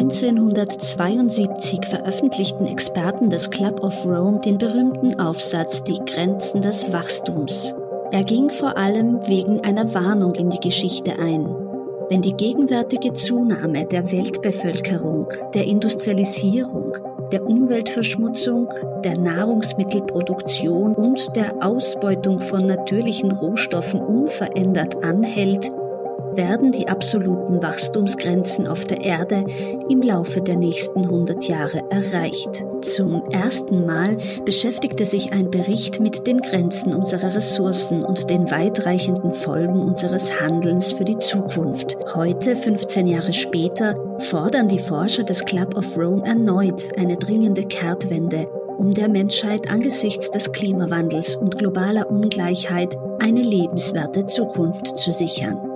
1972 veröffentlichten Experten des Club of Rome den berühmten Aufsatz Die Grenzen des Wachstums. Er ging vor allem wegen einer Warnung in die Geschichte ein. Wenn die gegenwärtige Zunahme der Weltbevölkerung, der Industrialisierung, der Umweltverschmutzung, der Nahrungsmittelproduktion und der Ausbeutung von natürlichen Rohstoffen unverändert anhält, werden die absoluten Wachstumsgrenzen auf der Erde im Laufe der nächsten 100 Jahre erreicht. Zum ersten Mal beschäftigte sich ein Bericht mit den Grenzen unserer Ressourcen und den weitreichenden Folgen unseres Handelns für die Zukunft. Heute, 15 Jahre später, fordern die Forscher des Club of Rome erneut eine dringende Kehrtwende um der Menschheit angesichts des Klimawandels und globaler Ungleichheit eine lebenswerte Zukunft zu sichern.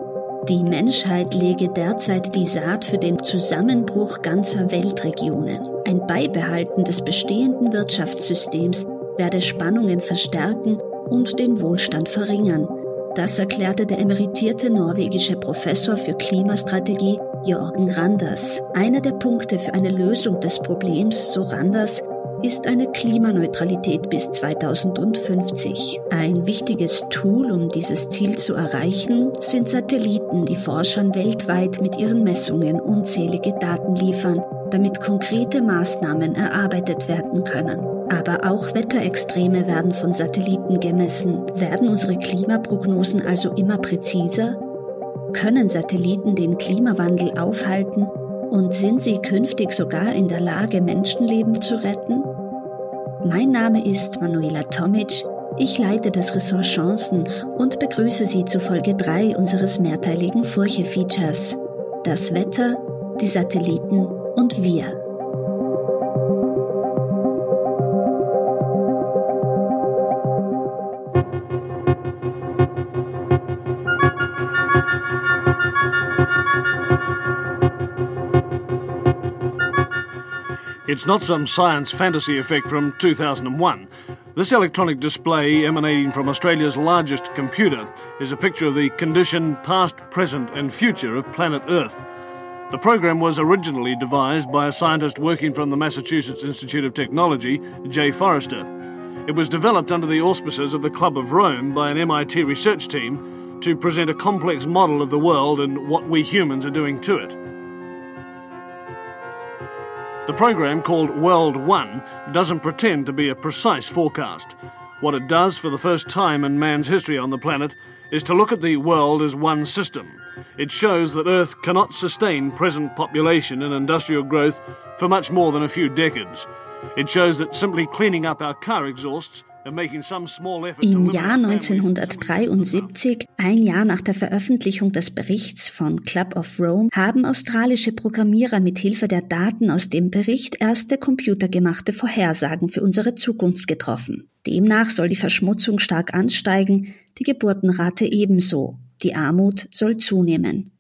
Die Menschheit lege derzeit die Saat für den Zusammenbruch ganzer Weltregionen. Ein Beibehalten des bestehenden Wirtschaftssystems werde Spannungen verstärken und den Wohlstand verringern. Das erklärte der emeritierte norwegische Professor für Klimastrategie Jorgen Randers. Einer der Punkte für eine Lösung des Problems, so Randers, ist eine Klimaneutralität bis 2050. Ein wichtiges Tool, um dieses Ziel zu erreichen, sind Satelliten, die Forschern weltweit mit ihren Messungen unzählige Daten liefern, damit konkrete Maßnahmen erarbeitet werden können. Aber auch Wetterextreme werden von Satelliten gemessen. Werden unsere Klimaprognosen also immer präziser? Können Satelliten den Klimawandel aufhalten und sind sie künftig sogar in der Lage, Menschenleben zu retten? Mein Name ist Manuela Tomic. Ich leite das Ressort Chancen und begrüße Sie zu Folge 3 unseres mehrteiligen Furche-Features. Das Wetter, die Satelliten und wir. It's not some science fantasy effect from 2001. This electronic display, emanating from Australia's largest computer, is a picture of the condition, past, present, and future of planet Earth. The program was originally devised by a scientist working from the Massachusetts Institute of Technology, Jay Forrester. It was developed under the auspices of the Club of Rome by an MIT research team to present a complex model of the world and what we humans are doing to it. The program, called World One, doesn't pretend to be a precise forecast. What it does for the first time in man's history on the planet is to look at the world as one system. It shows that Earth cannot sustain present population and industrial growth for much more than a few decades. It shows that simply cleaning up our car exhausts Im Jahr 1973, ein Jahr nach der Veröffentlichung des Berichts von Club of Rome, haben australische Programmierer mit Hilfe der Daten aus dem Bericht erste computergemachte Vorhersagen für unsere Zukunft getroffen. Demnach soll die Verschmutzung stark ansteigen, die Geburtenrate ebenso, die Armut soll zunehmen.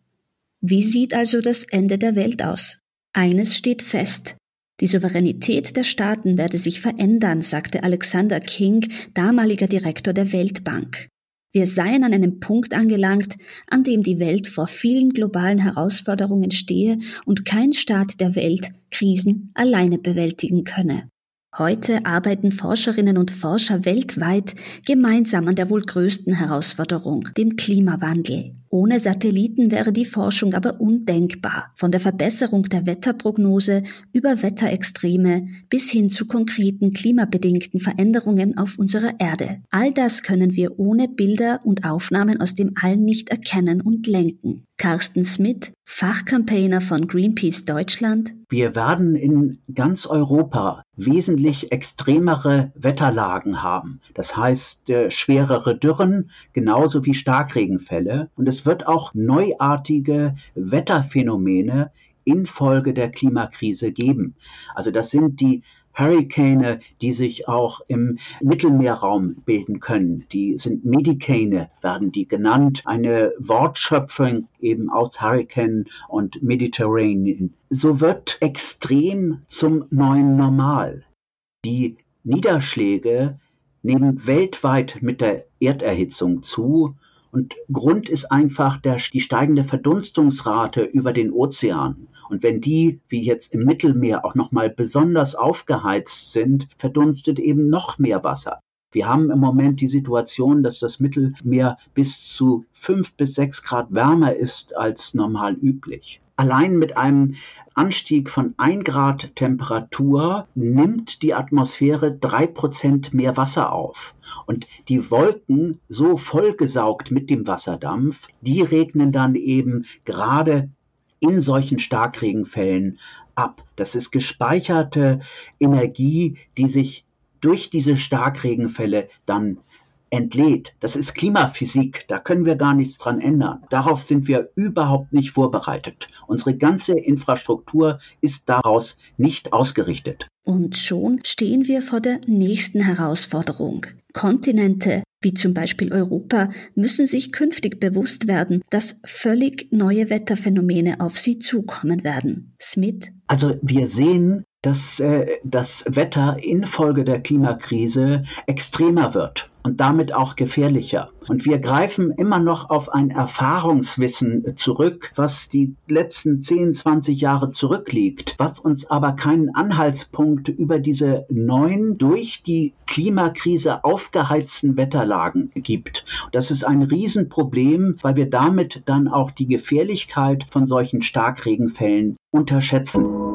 Wie sieht also das Ende der Welt aus? Eines steht fest, die Souveränität der Staaten werde sich verändern, sagte Alexander King, damaliger Direktor der Weltbank. Wir seien an einem Punkt angelangt, an dem die Welt vor vielen globalen Herausforderungen stehe und kein Staat der Welt Krisen alleine bewältigen könne. Heute arbeiten Forscherinnen und Forscher weltweit gemeinsam an der wohl größten Herausforderung, dem Klimawandel. Ohne Satelliten wäre die Forschung aber undenkbar. Von der Verbesserung der Wetterprognose über Wetterextreme bis hin zu konkreten klimabedingten Veränderungen auf unserer Erde. All das können wir ohne Bilder und Aufnahmen aus dem All nicht erkennen und lenken. Carsten Smith, Fachcampaigner von Greenpeace Deutschland. Wir werden in ganz Europa wesentlich extremere Wetterlagen haben. Das heißt, äh, schwerere Dürren, genauso wie Starkregenfälle. Und es wird auch neuartige Wetterphänomene infolge der Klimakrise geben. Also das sind die Hurrikane, die sich auch im Mittelmeerraum bilden können. Die sind Medikane, werden die genannt. Eine Wortschöpfung eben aus Hurricane und Mediterranean. So wird extrem zum neuen Normal. Die Niederschläge nehmen weltweit mit der Erderhitzung zu und Grund ist einfach der, die steigende Verdunstungsrate über den Ozean. Und wenn die, wie jetzt im Mittelmeer, auch nochmal besonders aufgeheizt sind, verdunstet eben noch mehr Wasser. Wir haben im Moment die Situation, dass das Mittelmeer bis zu fünf bis sechs Grad wärmer ist als normal üblich. Allein mit einem Anstieg von ein Grad Temperatur nimmt die Atmosphäre drei Prozent mehr Wasser auf. Und die Wolken, so vollgesaugt mit dem Wasserdampf, die regnen dann eben gerade in solchen Starkregenfällen ab. Das ist gespeicherte Energie, die sich durch diese Starkregenfälle dann entlädt. Das ist Klimaphysik, da können wir gar nichts dran ändern. Darauf sind wir überhaupt nicht vorbereitet. Unsere ganze Infrastruktur ist daraus nicht ausgerichtet. Und schon stehen wir vor der nächsten Herausforderung. Kontinente, wie zum Beispiel Europa, müssen sich künftig bewusst werden, dass völlig neue Wetterphänomene auf sie zukommen werden. Smith? Also wir sehen, dass äh, das Wetter infolge der Klimakrise extremer wird und damit auch gefährlicher. Und wir greifen immer noch auf ein Erfahrungswissen zurück, was die letzten 10, 20 Jahre zurückliegt, was uns aber keinen Anhaltspunkt über diese neuen, durch die Klimakrise aufgeheizten Wetterlagen gibt. Das ist ein Riesenproblem, weil wir damit dann auch die Gefährlichkeit von solchen Starkregenfällen unterschätzen.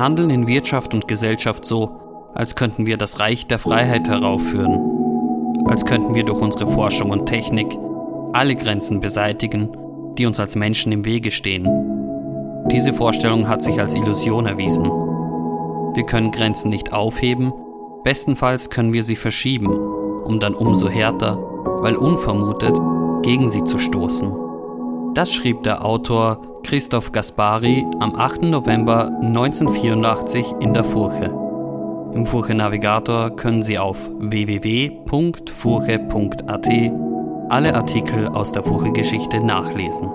Handeln in Wirtschaft und Gesellschaft so, als könnten wir das Reich der Freiheit heraufführen, als könnten wir durch unsere Forschung und Technik alle Grenzen beseitigen, die uns als Menschen im Wege stehen. Diese Vorstellung hat sich als Illusion erwiesen. Wir können Grenzen nicht aufheben, bestenfalls können wir sie verschieben, um dann umso härter, weil unvermutet, gegen sie zu stoßen. Das schrieb der Autor Christoph Gaspari am 8. November 1984 in der Furche. Im Furche Navigator können Sie auf www.furche.at alle Artikel aus der Furche-Geschichte nachlesen.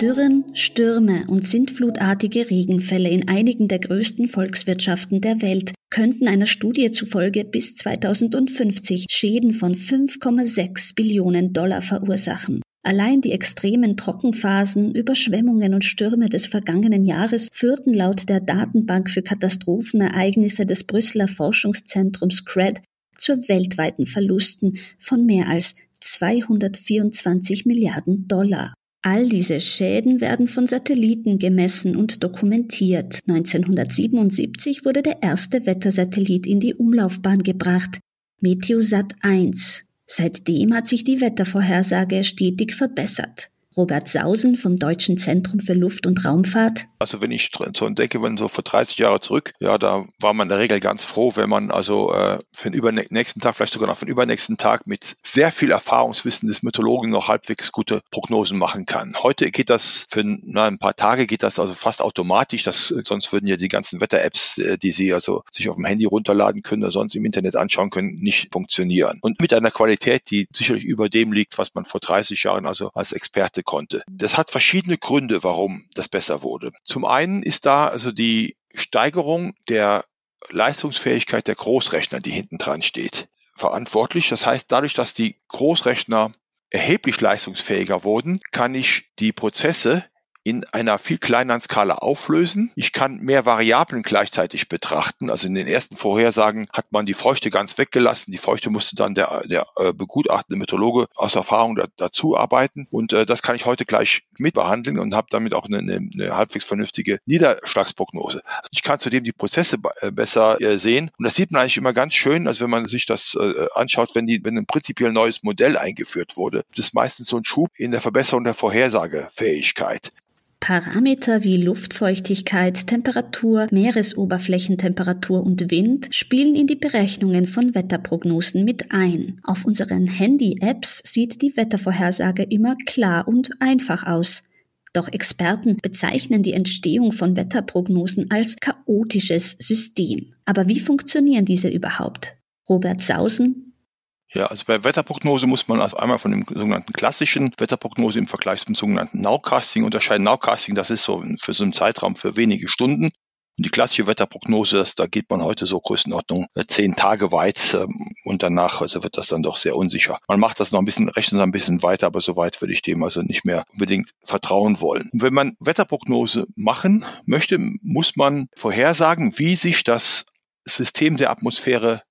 Dürren, Stürme und sintflutartige Regenfälle in einigen der größten Volkswirtschaften der Welt könnten einer Studie zufolge bis 2050 Schäden von 5,6 Billionen Dollar verursachen. Allein die extremen Trockenphasen, Überschwemmungen und Stürme des vergangenen Jahres führten laut der Datenbank für Katastrophenereignisse des Brüsseler Forschungszentrums CRED zu weltweiten Verlusten von mehr als 224 Milliarden Dollar. All diese Schäden werden von Satelliten gemessen und dokumentiert. 1977 wurde der erste Wettersatellit in die Umlaufbahn gebracht, Meteosat 1. Seitdem hat sich die Wettervorhersage stetig verbessert. Robert Sausen vom Deutschen Zentrum für Luft- und Raumfahrt. Also wenn ich so entdecke, wenn so vor 30 Jahre zurück, ja, da war man in der Regel ganz froh, wenn man also äh, für den übernächsten Tag, vielleicht sogar noch für den übernächsten Tag mit sehr viel Erfahrungswissen des Meteorologen noch halbwegs gute Prognosen machen kann. Heute geht das für na, ein paar Tage geht das also fast automatisch. Das, sonst würden ja die ganzen Wetter-Apps, äh, die Sie also sich auf dem Handy runterladen können oder sonst im Internet anschauen können, nicht funktionieren. Und mit einer Qualität, die sicherlich über dem liegt, was man vor 30 Jahren also als Experte konnte. Das hat verschiedene Gründe, warum das besser wurde. Zum einen ist da also die Steigerung der Leistungsfähigkeit der Großrechner, die hinten dran steht, verantwortlich. Das heißt, dadurch, dass die Großrechner erheblich leistungsfähiger wurden, kann ich die Prozesse in einer viel kleineren Skala auflösen. Ich kann mehr Variablen gleichzeitig betrachten. Also in den ersten Vorhersagen hat man die Feuchte ganz weggelassen. Die Feuchte musste dann der, der äh, begutachtende Meteorologe aus Erfahrung da, dazu arbeiten. Und äh, das kann ich heute gleich mitbehandeln und habe damit auch eine, eine, halbwegs vernünftige Niederschlagsprognose. Ich kann zudem die Prozesse äh, besser äh, sehen. Und das sieht man eigentlich immer ganz schön, also wenn man sich das äh, anschaut, wenn, die, wenn ein prinzipiell neues Modell eingeführt wurde. Das ist meistens so ein Schub in der Verbesserung der Vorhersagefähigkeit. Parameter wie Luftfeuchtigkeit, Temperatur, Meeresoberflächentemperatur und Wind spielen in die Berechnungen von Wetterprognosen mit ein. Auf unseren Handy-Apps sieht die Wettervorhersage immer klar und einfach aus. Doch Experten bezeichnen die Entstehung von Wetterprognosen als chaotisches System. Aber wie funktionieren diese überhaupt? Robert Sausen, ja, also bei Wetterprognose muss man also einmal von dem sogenannten klassischen Wetterprognose im Vergleich zum sogenannten Nowcasting unterscheiden. Nowcasting, das ist so für so einen Zeitraum für wenige Stunden. Und die klassische Wetterprognose, da geht man heute so Größenordnung äh, zehn Tage weit ähm, und danach also wird das dann doch sehr unsicher. Man macht das noch ein bisschen, rechnet noch ein bisschen weiter, aber so weit würde ich dem also nicht mehr unbedingt vertrauen wollen. Und wenn man Wetterprognose machen möchte, muss man vorhersagen, wie sich das System der Atmosphäre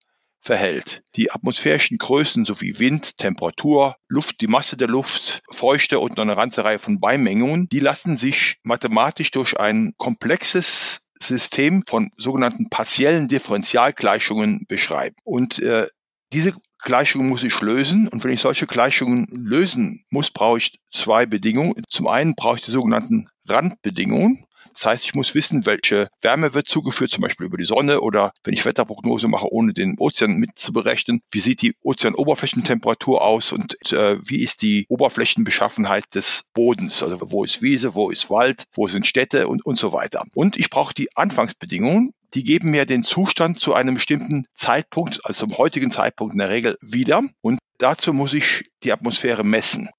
verhält. Die atmosphärischen Größen sowie Wind, Temperatur, Luft, die Masse der Luft, Feuchte und noch eine ganze Reihe von Beimengungen, die lassen sich mathematisch durch ein komplexes System von sogenannten partiellen Differentialgleichungen beschreiben. Und äh, diese Gleichungen muss ich lösen. Und wenn ich solche Gleichungen lösen muss, brauche ich zwei Bedingungen. Zum einen brauche ich die sogenannten Randbedingungen. Das heißt, ich muss wissen, welche Wärme wird zugeführt, zum Beispiel über die Sonne oder wenn ich Wetterprognose mache, ohne den Ozean mitzuberechnen, wie sieht die Ozeanoberflächentemperatur aus und äh, wie ist die Oberflächenbeschaffenheit des Bodens, also wo ist Wiese, wo ist Wald, wo sind Städte und, und so weiter. Und ich brauche die Anfangsbedingungen, die geben mir den Zustand zu einem bestimmten Zeitpunkt, also zum heutigen Zeitpunkt in der Regel wieder. Und dazu muss ich die Atmosphäre messen.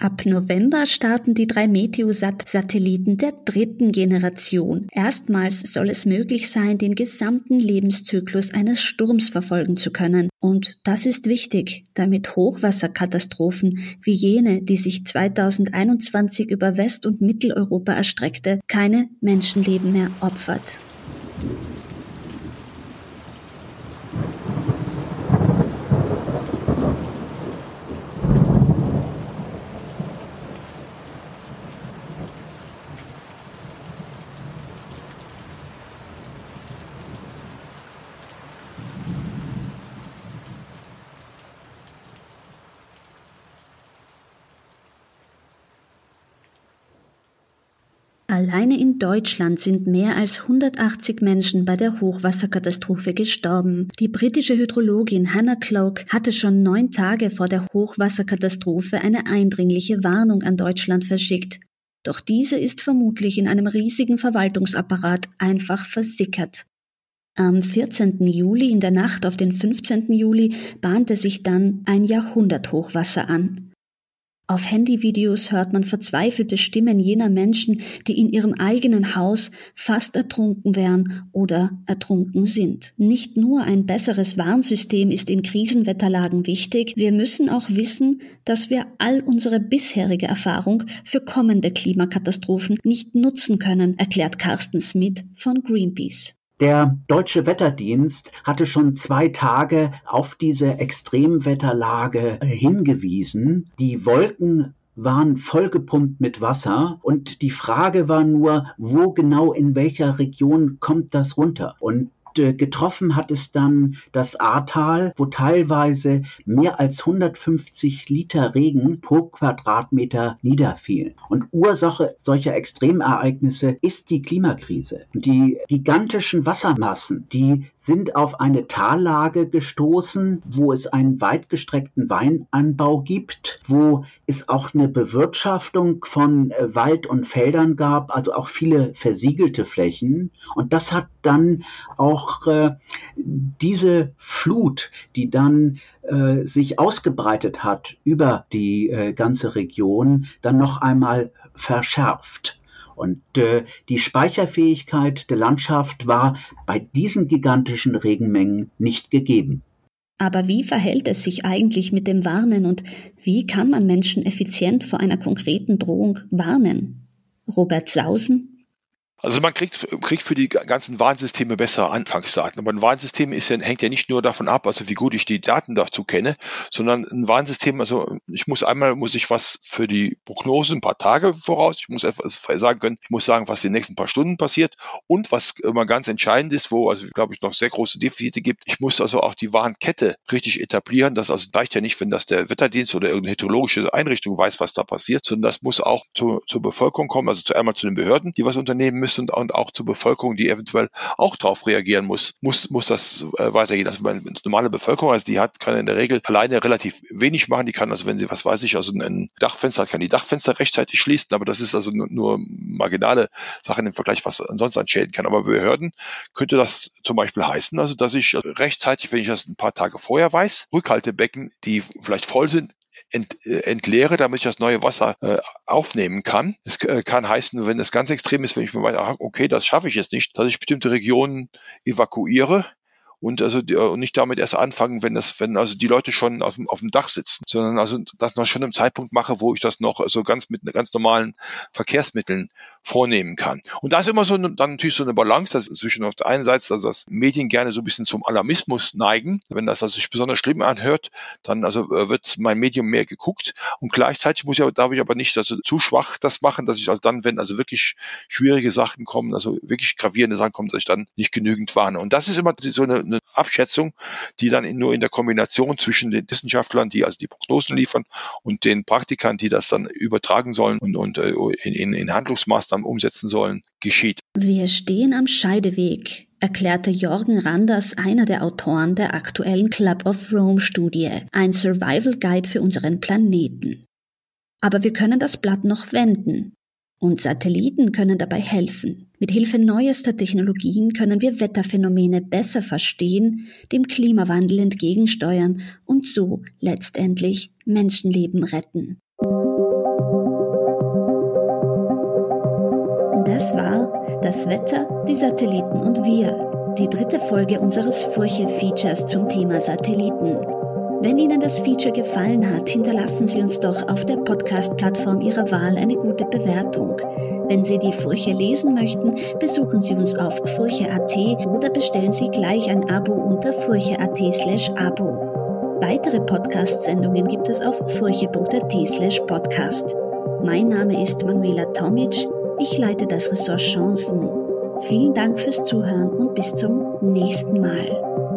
Ab November starten die drei Meteosat-Satelliten der dritten Generation. Erstmals soll es möglich sein, den gesamten Lebenszyklus eines Sturms verfolgen zu können. Und das ist wichtig, damit Hochwasserkatastrophen wie jene, die sich 2021 über West- und Mitteleuropa erstreckte, keine Menschenleben mehr opfert. Alleine in Deutschland sind mehr als 180 Menschen bei der Hochwasserkatastrophe gestorben. Die britische Hydrologin Hannah Cloak hatte schon neun Tage vor der Hochwasserkatastrophe eine eindringliche Warnung an Deutschland verschickt. Doch diese ist vermutlich in einem riesigen Verwaltungsapparat einfach versickert. Am 14. Juli in der Nacht auf den 15. Juli bahnte sich dann ein Jahrhunderthochwasser an. Auf Handyvideos hört man verzweifelte Stimmen jener Menschen, die in ihrem eigenen Haus fast ertrunken wären oder ertrunken sind. Nicht nur ein besseres Warnsystem ist in Krisenwetterlagen wichtig, wir müssen auch wissen, dass wir all unsere bisherige Erfahrung für kommende Klimakatastrophen nicht nutzen können, erklärt Carsten Smith von Greenpeace. Der Deutsche Wetterdienst hatte schon zwei Tage auf diese Extremwetterlage hingewiesen. Die Wolken waren vollgepumpt mit Wasser und die Frage war nur, wo genau in welcher Region kommt das runter? Und getroffen hat es dann das Ahrtal, wo teilweise mehr als 150 Liter Regen pro Quadratmeter niederfielen. Und Ursache solcher Extremereignisse ist die Klimakrise. Die gigantischen Wassermassen, die sind auf eine Tallage gestoßen, wo es einen weitgestreckten Weinanbau gibt, wo es auch eine Bewirtschaftung von äh, Wald und Feldern gab, also auch viele versiegelte Flächen. Und das hat dann auch äh, diese Flut, die dann äh, sich ausgebreitet hat über die äh, ganze Region, dann noch einmal verschärft. Und äh, die Speicherfähigkeit der Landschaft war bei diesen gigantischen Regenmengen nicht gegeben. Aber wie verhält es sich eigentlich mit dem Warnen und wie kann man Menschen effizient vor einer konkreten Drohung warnen? Robert Sausen, also man kriegt, kriegt für die ganzen Warnsysteme bessere Anfangsdaten. Aber ein Warnsystem ist ja, hängt ja nicht nur davon ab, also wie gut ich die Daten dazu kenne, sondern ein Warnsystem, also ich muss einmal, muss ich was für die Prognose ein paar Tage voraus, ich muss etwas sagen können, ich muss sagen, was in den nächsten paar Stunden passiert und was immer ganz entscheidend ist, wo also glaube ich noch sehr große Defizite gibt, ich muss also auch die Warnkette richtig etablieren. Das also reicht ja nicht, wenn das der Wetterdienst oder irgendeine hydrologische Einrichtung weiß, was da passiert, sondern das muss auch zu, zur Bevölkerung kommen, also zu einmal zu den Behörden, die was unternehmen müssen und, und auch zur Bevölkerung, die eventuell auch darauf reagieren muss, muss, muss das äh, weitergehen. Also meine normale Bevölkerung, also die hat, kann in der Regel alleine relativ wenig machen. Die kann also, wenn sie, was weiß ich, also ein Dachfenster hat, kann die Dachfenster rechtzeitig schließen, aber das ist also nur, nur marginale Sachen im Vergleich, was ansonsten an Schäden kann. Aber Behörden könnte das zum Beispiel heißen, also dass ich rechtzeitig, wenn ich das ein paar Tage vorher weiß, Rückhaltebecken, die vielleicht voll sind, ent, äh, entleere, damit ich das neue Wasser äh, aufnehmen kann. Es äh, kann heißen, wenn es ganz extrem ist, wenn ich mir weiß, okay, das schaffe ich jetzt nicht, dass ich bestimmte Regionen evakuiere und also die, und nicht damit erst anfangen, wenn das, wenn also die Leute schon auf dem, auf dem Dach sitzen, sondern also das noch schon im Zeitpunkt mache, wo ich das noch so ganz mit ganz normalen Verkehrsmitteln vornehmen kann. Und da ist immer so eine, dann natürlich so eine Balance zwischen auf der einen Seite, also dass Medien gerne so ein bisschen zum Alarmismus neigen. Wenn das also sich besonders schlimm anhört, dann also äh, wird mein Medium mehr geguckt und gleichzeitig muss ich, darf ich aber nicht also zu schwach das machen, dass ich also dann, wenn also wirklich schwierige Sachen kommen, also wirklich gravierende Sachen kommen, dass ich dann nicht genügend warne. Und das ist immer so eine, eine Abschätzung, die dann in, nur in der Kombination zwischen den Wissenschaftlern, die also die Prognosen liefern, und den Praktikern, die das dann übertragen sollen und, und äh, in, in Handlungsmaßnahmen umsetzen sollen, geschieht. Wir stehen am Scheideweg, erklärte Jorgen Randers, einer der Autoren der aktuellen Club of Rome Studie, ein Survival Guide für unseren Planeten. Aber wir können das Blatt noch wenden. Und Satelliten können dabei helfen. Mit Hilfe neuester Technologien können wir Wetterphänomene besser verstehen, dem Klimawandel entgegensteuern und so letztendlich Menschenleben retten. Das war das Wetter, die Satelliten und wir, die dritte Folge unseres Furche-Features zum Thema Satelliten. Wenn Ihnen das Feature gefallen hat, hinterlassen Sie uns doch auf der Podcast-Plattform Ihrer Wahl eine gute Bewertung. Wenn Sie die Furche lesen möchten, besuchen Sie uns auf furche.at oder bestellen Sie gleich ein Abo unter furche.at slash Abo. Weitere Podcast-Sendungen gibt es auf furche.at slash podcast. Mein Name ist Manuela Tomic. Ich leite das Ressort Chancen. Vielen Dank fürs Zuhören und bis zum nächsten Mal.